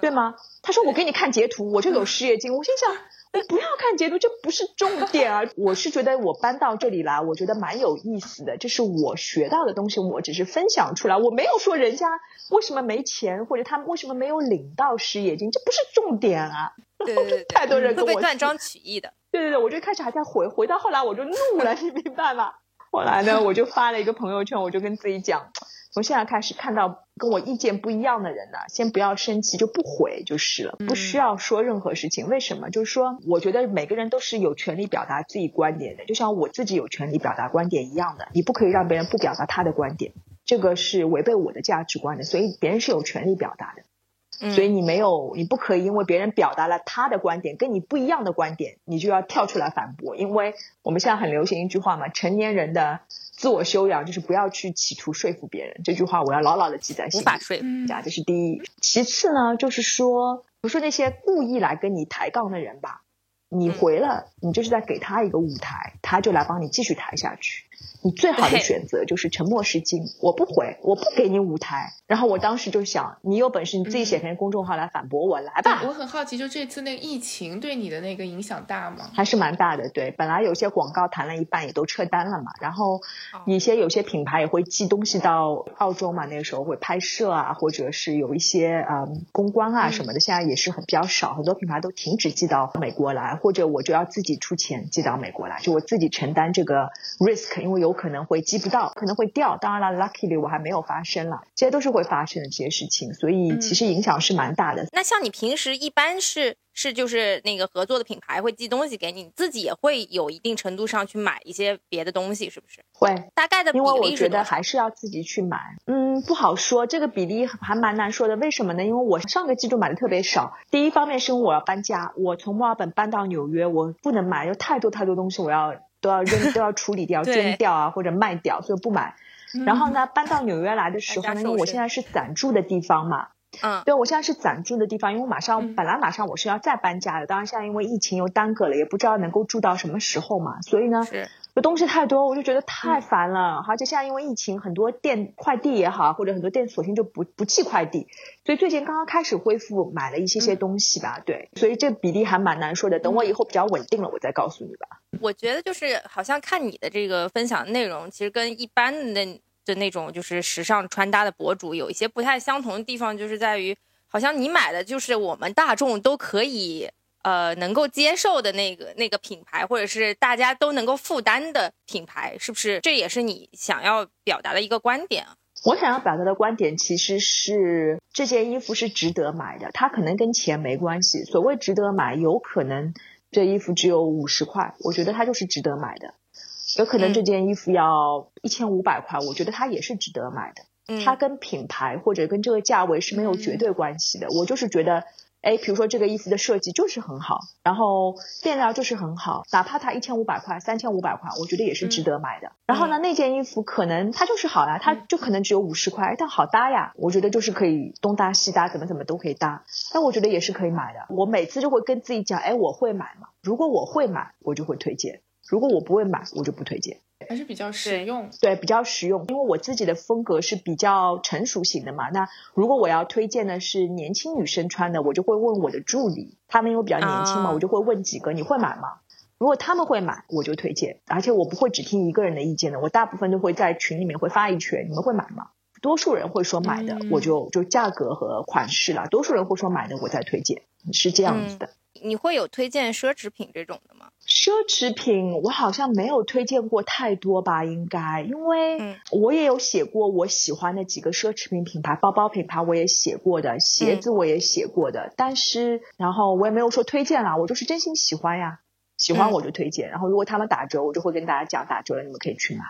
对吗？他说我给你看截图，我就有失业金。我心想，我不要看截图，这不是重点啊。我是觉得我搬到这里来，我觉得蛮有意思的，这是我学到的东西，我只是分享出来，我没有说人家为什么没钱，或者他们为什么没有领到失业金，这不是重点啊。对对 对，太多人跟我断章取义的。对对对，我就开始还在回，回到后来我就怒了，你明白吗？后来呢，我就发了一个朋友圈，我就跟自己讲，从现在开始看到跟我意见不一样的人呢，先不要生气，就不回就是了，不需要说任何事情。为什么？就是说，我觉得每个人都是有权利表达自己观点的，就像我自己有权利表达观点一样的。你不可以让别人不表达他的观点，这个是违背我的价值观的。所以别人是有权利表达的。所以你没有，你不可以因为别人表达了他的观点跟你不一样的观点，你就要跳出来反驳。因为我们现在很流行一句话嘛，成年人的自我修养就是不要去企图说服别人。这句话我要牢牢的记在心里。无法说服，这是第一。其次呢，就是说，比如说那些故意来跟你抬杠的人吧，你回了，你就是在给他一个舞台，他就来帮你继续抬下去。你最好的选择就是沉默是金，我不回，我不给你舞台。然后我当时就想，你有本事你自己写篇公众号来反驳我，来吧。我很好奇，就这次那个疫情对你的那个影响大吗？还是蛮大的。对，本来有些广告谈了一半也都撤单了嘛。然后一些有些品牌也会寄东西到澳洲嘛，那个时候会拍摄啊，或者是有一些嗯公关啊什么的，现在也是很比较少，很多品牌都停止寄到美国来，或者我就要自己出钱寄到美国来，就我自己承担这个 risk，因为有。可能会寄不到，可能会掉。当然了，luckily 我还没有发生了，这些都是会发生的这些事情，所以其实影响是蛮大的。那像你平时一般是是就是那个合作的品牌会寄东西给你，你自己也会有一定程度上去买一些别的东西，是不是？会，大概的比例因为我觉得还是要自己去买。嗯，不好说，这个比例还蛮难说的。为什么呢？因为我上个季度买的特别少。第一方面是因为我要搬家，我从墨尔本搬到纽约，我不能买，有太多太多东西我要。都要扔，都要处理掉，捐掉啊，或者卖掉，所以不买。然后呢，搬到纽约来的时候呢，因为我现在是暂住的地方嘛，嗯，对我现在是暂住的地方，因为马上本来马上我是要再搬家的，当然现在因为疫情又耽搁了，也不知道能够住到什么时候嘛，所以呢。东西太多，我就觉得太烦了。而且现在因为疫情，很多店快递也好，或者很多店索性就不不寄快递。所以最近刚刚开始恢复，买了一些些东西吧。对，所以这比例还蛮难说的。等我以后比较稳定了，我再告诉你吧。我觉得就是好像看你的这个分享内容，其实跟一般的那的那种就是时尚穿搭的博主有一些不太相同的地方，就是在于好像你买的就是我们大众都可以。呃，能够接受的那个那个品牌，或者是大家都能够负担的品牌，是不是？这也是你想要表达的一个观点。我想要表达的观点其实是这件衣服是值得买的，它可能跟钱没关系。所谓值得买，有可能这衣服只有五十块，我觉得它就是值得买的；有可能这件衣服要一千五百块，我觉得它也是值得买的。它跟品牌或者跟这个价位是没有绝对关系的。我就是觉得。哎，比如说这个衣服的设计就是很好，然后面料就是很好，哪怕它一千五百块、三千五百块，我觉得也是值得买的。然后呢，那件衣服可能它就是好呀，它就可能只有五十块，但好搭呀，我觉得就是可以东搭西搭，怎么怎么都可以搭。但我觉得也是可以买的。我每次就会跟自己讲，哎，我会买嘛。如果我会买，我就会推荐；如果我不会买，我就不推荐。还是比较实用，对，比较实用。因为我自己的风格是比较成熟型的嘛。那如果我要推荐的是年轻女生穿的，我就会问我的助理，他们因为比较年轻嘛，我就会问几个，你会买吗？如果他们会买，我就推荐。而且我不会只听一个人的意见的，我大部分都会在群里面会发一圈，你们会买吗？多数人会说买的，我就就价格和款式了。多数人会说买的，我再推荐，是这样子的。你会有推荐奢侈品这种的吗？奢侈品我好像没有推荐过太多吧，应该，因为我也有写过我喜欢的几个奢侈品品牌，包包品牌我也写过的，鞋子我也写过的，但是然后我也没有说推荐啦，我就是真心喜欢呀，喜欢我就推荐，然后如果他们打折，我就会跟大家讲打折了，你们可以去买。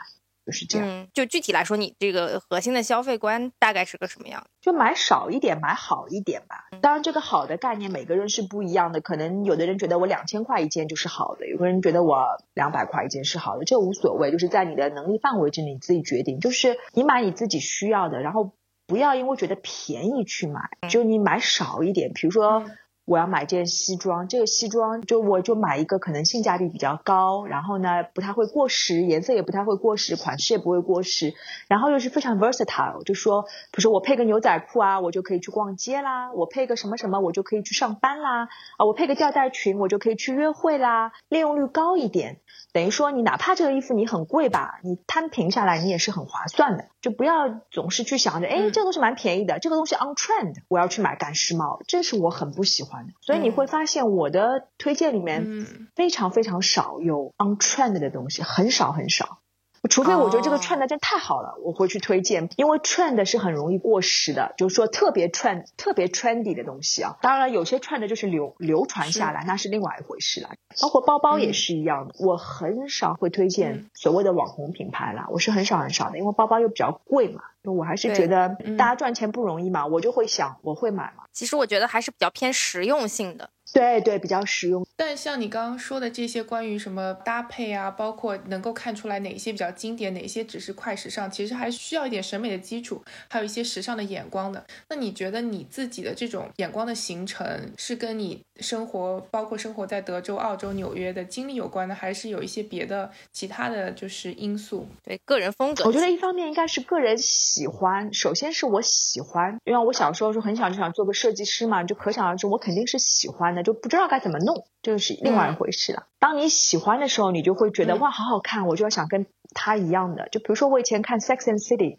就是这样，就具体来说，你这个核心的消费观大概是个什么样？就买少一点，买好一点吧。当然，这个好的概念每个人是不一样的。可能有的人觉得我两千块一件就是好的，有个人觉得我两百块一件是好的，这无所谓，就是在你的能力范围之内，你自己决定。就是你买你自己需要的，然后不要因为觉得便宜去买，就你买少一点。比如说。我要买件西装，这个西装就我就买一个可能性价比比较高，然后呢不太会过时，颜色也不太会过时，款式也不会过时，然后又是非常 versatile，就说比如说我配个牛仔裤啊，我就可以去逛街啦；我配个什么什么，我就可以去上班啦；啊，我配个吊带裙，我就可以去约会啦。利用率高一点，等于说你哪怕这个衣服你很贵吧，你摊平下来你也是很划算的。就不要总是去想着，哎，这个东西蛮便宜的，这个东西 on trend，我要去买赶时髦，这是我很不喜欢的。所以你会发现我的推荐里面非常非常少有 on trend 的东西，很少很少。除非我觉得这个 trend 真太好了，我会去推荐，因为 trend 是很容易过时的，就是说特别 trend、特别 trendy 的东西啊。当然，有些 trend 就是流流传下来，那是另外一回事了。包括包包也是一样的，我很少会推荐所谓的网红品牌啦，我是很少很少的，因为包包又比较贵嘛。我还是觉得大家赚钱不容易嘛，我就会想我会买嘛。其实我觉得还是比较偏实用性的。对对，比较实用。但像你刚刚说的这些关于什么搭配啊，包括能够看出来哪些比较经典，哪些只是快时尚，其实还需要一点审美的基础，还有一些时尚的眼光的。那你觉得你自己的这种眼光的形成，是跟你生活，包括生活在德州、澳洲、纽约的经历有关的，还是有一些别的其他的就是因素？对个人风格，我觉得一方面应该是个人喜欢。首先是我喜欢，因为我小时候就很想就想做个设计师嘛，就可想而知，我肯定是喜欢的。就不知道该怎么弄，这是另外一回事了。当你喜欢的时候，你就会觉得哇，好好看，我就要想跟他一样的。就比如说我以前看《Sex and City》，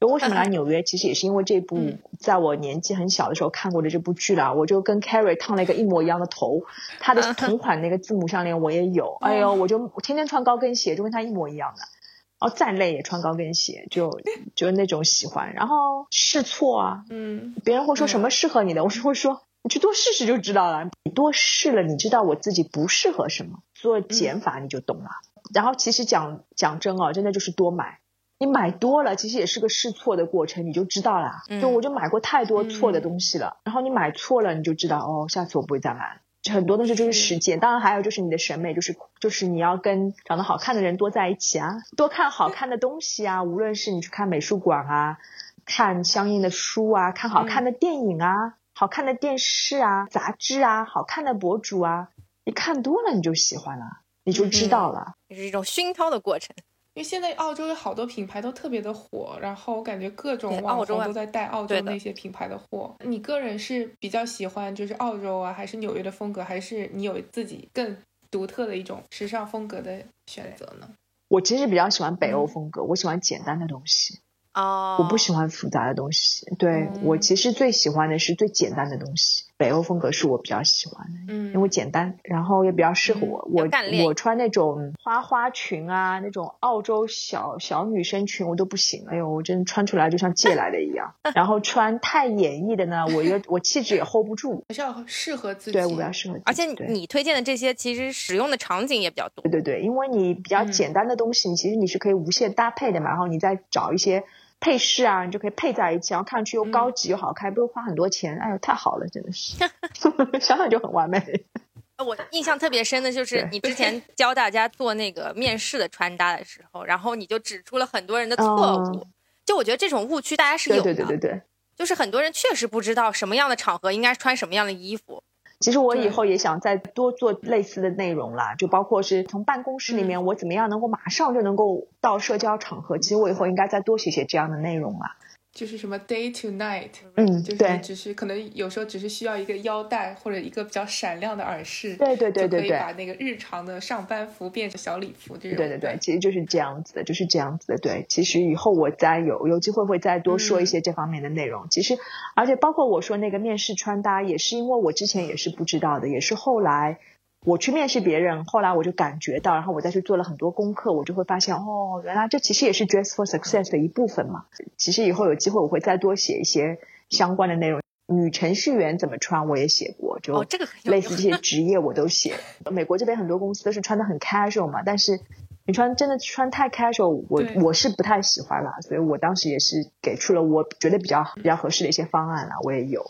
就为什么来纽约，其实也是因为这部在我年纪很小的时候看过的这部剧啦。我就跟 Carrie 烫了一个一模一样的头，他的同款那个字母项链我也有。哎呦，我就我天天穿高跟鞋，就跟他一模一样的。哦，再累也穿高跟鞋，就就那种喜欢。然后试错啊，嗯，别人会说什么适合你的，我是会说。你去多试试就知道了。你多试了，你知道我自己不适合什么，做减法你就懂了。然后其实讲讲真哦，真的就是多买。你买多了，其实也是个试错的过程，你就知道了。就我就买过太多错的东西了。然后你买错了，你就知道哦，下次我不会再买了。很多东西就是实践，当然还有就是你的审美，就是就是你要跟长得好看的人多在一起啊，多看好看的东西啊。无论是你去看美术馆啊，看相应的书啊，看好看的电影啊。好看的电视啊，杂志啊，好看的博主啊，你看多了你就喜欢了，你就知道了，也是一种熏陶的过程。因为现在澳洲有好多品牌都特别的火，然后我感觉各种网红都在带澳洲那些品牌的货。你个人是比较喜欢就是澳洲啊，还是纽约的风格，还是你有自己更独特的一种时尚风格的选择呢？我其实比较喜欢北欧风格，我喜欢简单的东西。哦，我不喜欢复杂的东西。对我其实最喜欢的是最简单的东西。北欧风格是我比较喜欢的，嗯，因为简单，然后也比较适合我。我我穿那种花花裙啊，那种澳洲小小女生裙我都不行。哎呦，我真穿出来就像借来的一样。然后穿太演绎的呢，我又我气质也 hold 不住。比较适合自己。对，我比较适合。而且你推荐的这些其实使用的场景也比较多。对对对，因为你比较简单的东西，你其实你是可以无限搭配的嘛。然后你再找一些。配饰啊，你就可以配在一起，然后看上去又高级又好看，不用花很多钱。哎呦，太好了，真的是，想想就很完美。我印象特别深的就是你之前 教大家做那个面试的穿搭的时候，然后你就指出了很多人的错误。就我觉得这种误区大家是有的，对对对对对，就是很多人确实不知道什么样的场合应该穿什么样的衣服。其实我以后也想再多做类似的内容啦，就包括是从办公室里面我怎么样能够马上就能够到社交场合，其实我以后应该再多写写这样的内容啦。就是什么 day to night，嗯，就是只是可能有时候只是需要一个腰带或者一个比较闪亮的耳饰，对对对对对，可以把那个日常的上班服变成小礼服这种。对对对，其实就是这样子的，就是这样子的。对，其实以后我再有有机会会再多说一些这方面的内容。其实，而且包括我说那个面试穿搭，也是因为我之前也是不知道的，也是后来。我去面试别人，后来我就感觉到，然后我再去做了很多功课，我就会发现，哦，原来这其实也是 dress for success 的一部分嘛。其实以后有机会我会再多写一些相关的内容。女程序员怎么穿我也写过，就类似这些职业我都写。美国这边很多公司都是穿的很 casual 嘛，但是你穿真的穿太 casual，我我是不太喜欢啦，所以我当时也是给出了我觉得比较比较合适的一些方案啦，我也有。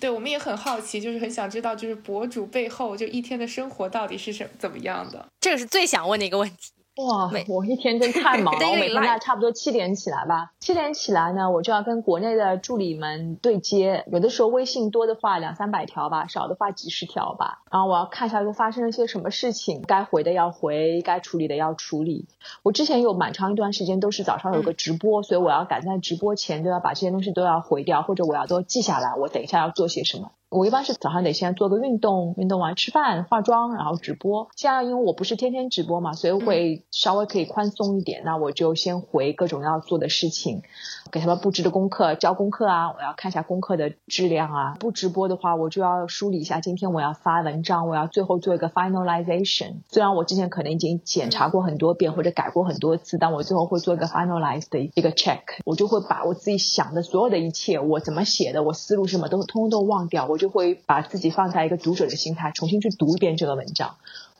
对，我们也很好奇，就是很想知道，就是博主背后就一天的生活到底是什怎么样的？这个是最想问的一个问题。哇，我一天真太忙了，我每天大概差不多七点起来吧。七点起来呢，我就要跟国内的助理们对接。有的时候微信多的话两三百条吧，少的话几十条吧。然后我要看一下又发生了些什么事情，该回的要回，该处理的要处理。我之前有蛮长一段时间都是早上有个直播，所以我要赶在直播前都要把这些东西都要回掉，或者我要都记下来，我等一下要做些什么。我一般是早上得先做个运动，运动完吃饭、化妆，然后直播。现在因为我不是天天直播嘛，所以会稍微可以宽松一点。那我就先回各种要做的事情，给他们布置的功课、交功课啊，我要看一下功课的质量啊。不直播的话，我就要梳理一下今天我要发文章，我要最后做一个 finalization。虽然我之前可能已经检查过很多遍或者改过很多次，但我最后会做一个 finalize 的一个 check。我就会把我自己想的所有的一切，我怎么写的，我思路什么都通通都忘掉。我。我就会把自己放在一个读者的心态，重新去读一遍这个文章。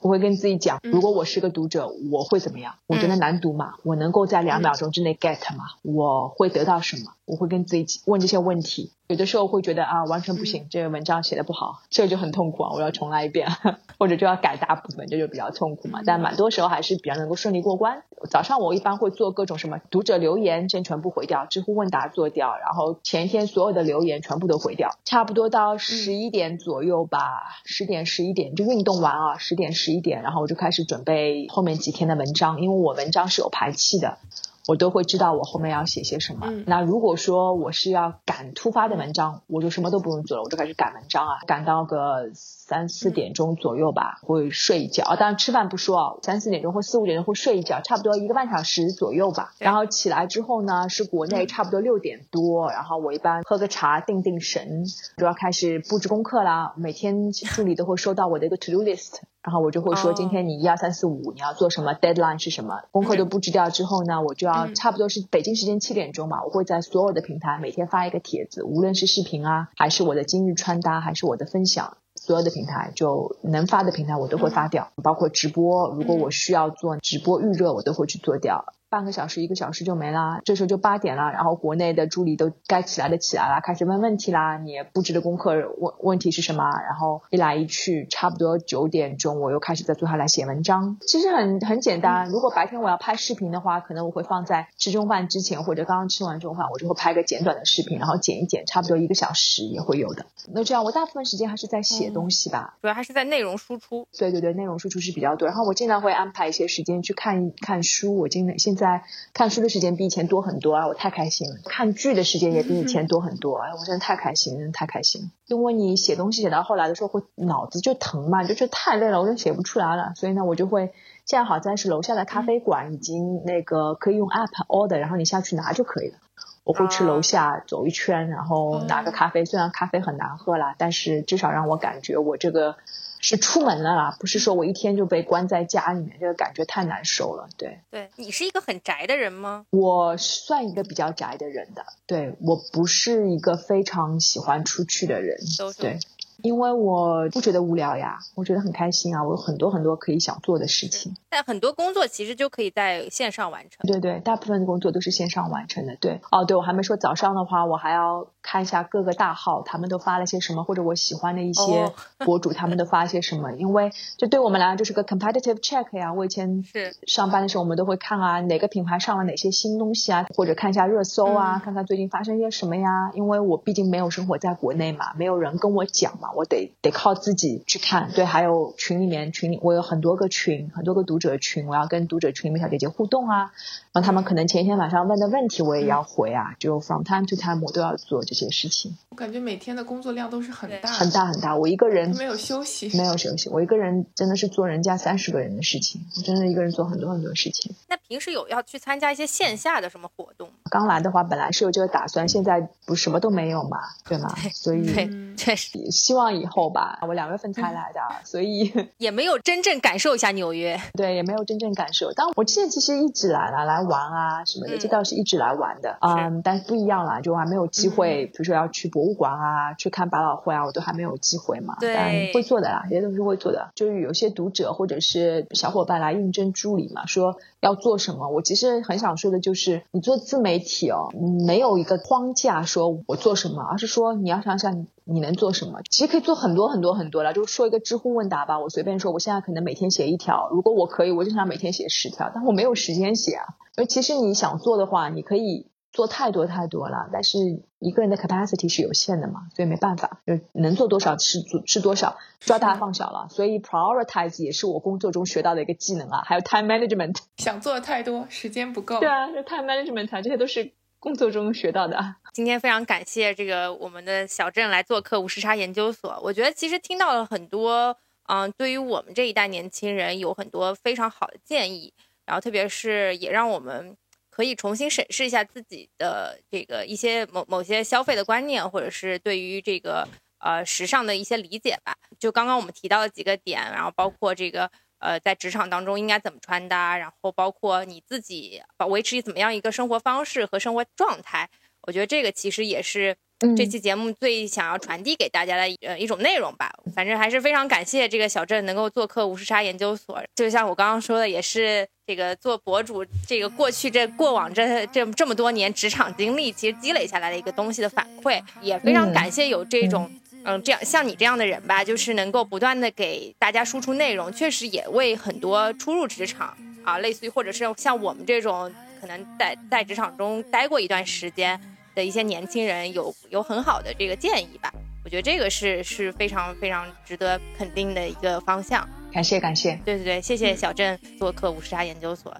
我会跟自己讲，如果我是个读者，我会怎么样？我觉得难读吗，我能够在两秒钟之内 get 吗？我会得到什么？我会跟自己问这些问题。有的时候会觉得啊，完全不行，这个文章写的不好，这就很痛苦啊，我要重来一遍，或者就要改大部分，这就比较痛苦嘛。但蛮多时候还是比较能够顺利过关。早上我一般会做各种什么读者留言，先全部回掉，知乎问答做掉，然后前一天所有的留言全部都回掉。差不多到十一点左右吧，十点十一点就运动完啊，十点十一点，然后我就开始准备后面几天的文章，因为我文章是有排期的。我都会知道我后面要写些什么。那如果说我是要赶突发的文章，我就什么都不用做了，我就开始赶文章啊，赶到个三四点钟左右吧，会睡一觉啊。当然吃饭不说啊，三四点钟或四五点钟会睡一觉，差不多一个半小时左右吧。然后起来之后呢，是国内差不多六点多，然后我一般喝个茶定定神，就要开始布置功课啦。每天助理都会收到我的一个 to do list。然后我就会说，今天你一二三四五你要做什么，deadline 是什么，功课都布置掉之后呢，我就要差不多是北京时间七点钟吧，我会在所有的平台每天发一个帖子，无论是视频啊，还是我的今日穿搭，还是我的分享，所有的平台就能发的平台我都会发掉，包括直播，如果我需要做直播预热，我都会去做掉。半个小时一个小时就没啦，这时候就八点了，然后国内的助理都该起来的起来啦，开始问问题啦。你布置的功课问问题是什么？然后一来一去，差不多九点钟我又开始在坐下来写文章。其实很很简单，如果白天我要拍视频的话，可能我会放在吃中饭之前或者刚刚吃完中饭，我就会拍个简短的视频，然后剪一剪，差不多一个小时也会有的。那这样我大部分时间还是在写东西吧，主要还是在内容输出。对对对，内容输出是比较多。然后我经常会安排一些时间去看看书。我今现在看书的时间比以前多很多啊，我太开心了。看剧的时间也比以前多很多，哎，我真的太开心，真的太开心了。因为你写东西写到后来的时候会脑子就疼嘛，就觉得太累了，我就写不出来了。所以呢，我就会现在好在是楼下的咖啡馆已经那个可以用 app order，然后你下去拿就可以了。我会去楼下走一圈，然后拿个咖啡。虽然咖啡很难喝啦，但是至少让我感觉我这个。是出门了啦，不是说我一天就被关在家里面，这个感觉太难受了。对，对你是一个很宅的人吗？我算一个比较宅的人的，对我不是一个非常喜欢出去的人，对。因为我不觉得无聊呀，我觉得很开心啊，我有很多很多可以想做的事情。但很多工作其实就可以在线上完成。对对，大部分的工作都是线上完成的。对，哦，对我还没说早上的话，我还要看一下各个大号他们都发了些什么，或者我喜欢的一些博主他们都发些什么。因为这对我们来说就是个 competitive check 呀。我以前是上班的时候，我们都会看啊，哪个品牌上了哪些新东西啊，或者看一下热搜啊，看看最近发生些什么呀。因为我毕竟没有生活在国内嘛，没有人跟我讲嘛。我得得靠自己去看，对，还有群里面群里我有很多个群，很多个读者群，我要跟读者群里面小姐姐互动啊，然后他们可能前一天晚上问的问题我也要回啊，就 from time to time 我都要做这些事情。我感觉每天的工作量都是很大很大很大，我一个人没有休息，没有休息，我一个人真的是做人家三十个人的事情，我真的一个人做很多很多事情。那平时有要去参加一些线下的什么活动吗？刚来的话本来是有这个打算，现在不什么都没有嘛，对吗？所以确实希望以后吧。我两月份才来的，所以 也没有真正感受一下纽约。对，也没有真正感受。但我之前其实一直来了，来玩啊什么的，这倒是一直来玩的。嗯，但是不一样啦，就还没有机会，比如说要去博物馆啊，去看百老汇啊，我都还没有机会嘛。对，会做的啦，这些都是会做的。就是有些读者或者是小伙伴来应征助理嘛，说要做做什么？我其实很想说的就是，你做自媒体哦，没有一个框架说我做什么，而是说你要想想你能做什么。其实可以做很多很多很多了。就说一个知乎问答吧，我随便说，我现在可能每天写一条，如果我可以，我就想每天写十条，但我没有时间写啊。而其实你想做的话，你可以。做太多太多了，但是一个人的 capacity 是有限的嘛，所以没办法，就能做多少是做是多少，抓大放小了。所以 prioritize 也是我工作中学到的一个技能啊，还有 time management。想做的太多，时间不够。对啊，就 time management 啊这些都是工作中学到的。今天非常感谢这个我们的小郑来做客五时差研究所。我觉得其实听到了很多，嗯，对于我们这一代年轻人有很多非常好的建议，然后特别是也让我们。可以重新审视一下自己的这个一些某某些消费的观念，或者是对于这个呃时尚的一些理解吧。就刚刚我们提到的几个点，然后包括这个呃在职场当中应该怎么穿搭，然后包括你自己维持怎么样一个生活方式和生活状态，我觉得这个其实也是。这期节目最想要传递给大家的呃一种内容吧，反正还是非常感谢这个小镇能够做客无时差研究所。就像我刚刚说的，也是这个做博主这个过去这过往这这这么多年职场经历，其实积累下来的一个东西的反馈，也非常感谢有这种嗯这样像你这样的人吧，就是能够不断的给大家输出内容，确实也为很多初入职场啊，类似于或者是像我们这种可能在在职场中待过一段时间。的一些年轻人有有很好的这个建议吧，我觉得这个是是非常非常值得肯定的一个方向。感谢感谢，对对对，谢谢小郑做客五十沙研究所，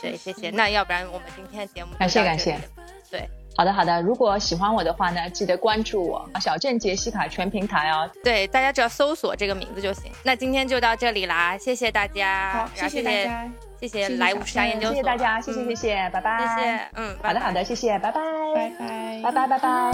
对谢谢。那要不然我们今天的节目感谢感谢，对，好的好的。如果喜欢我的话呢，记得关注我小镇杰西卡全平台哦。对，大家只要搜索这个名字就行。那今天就到这里啦，谢谢大家，好，谢谢大家。谢谢来五十沙研究所，谢谢大家，谢谢谢谢，拜拜，谢谢，嗯，好的好的，谢谢，拜拜，拜拜，拜拜拜拜。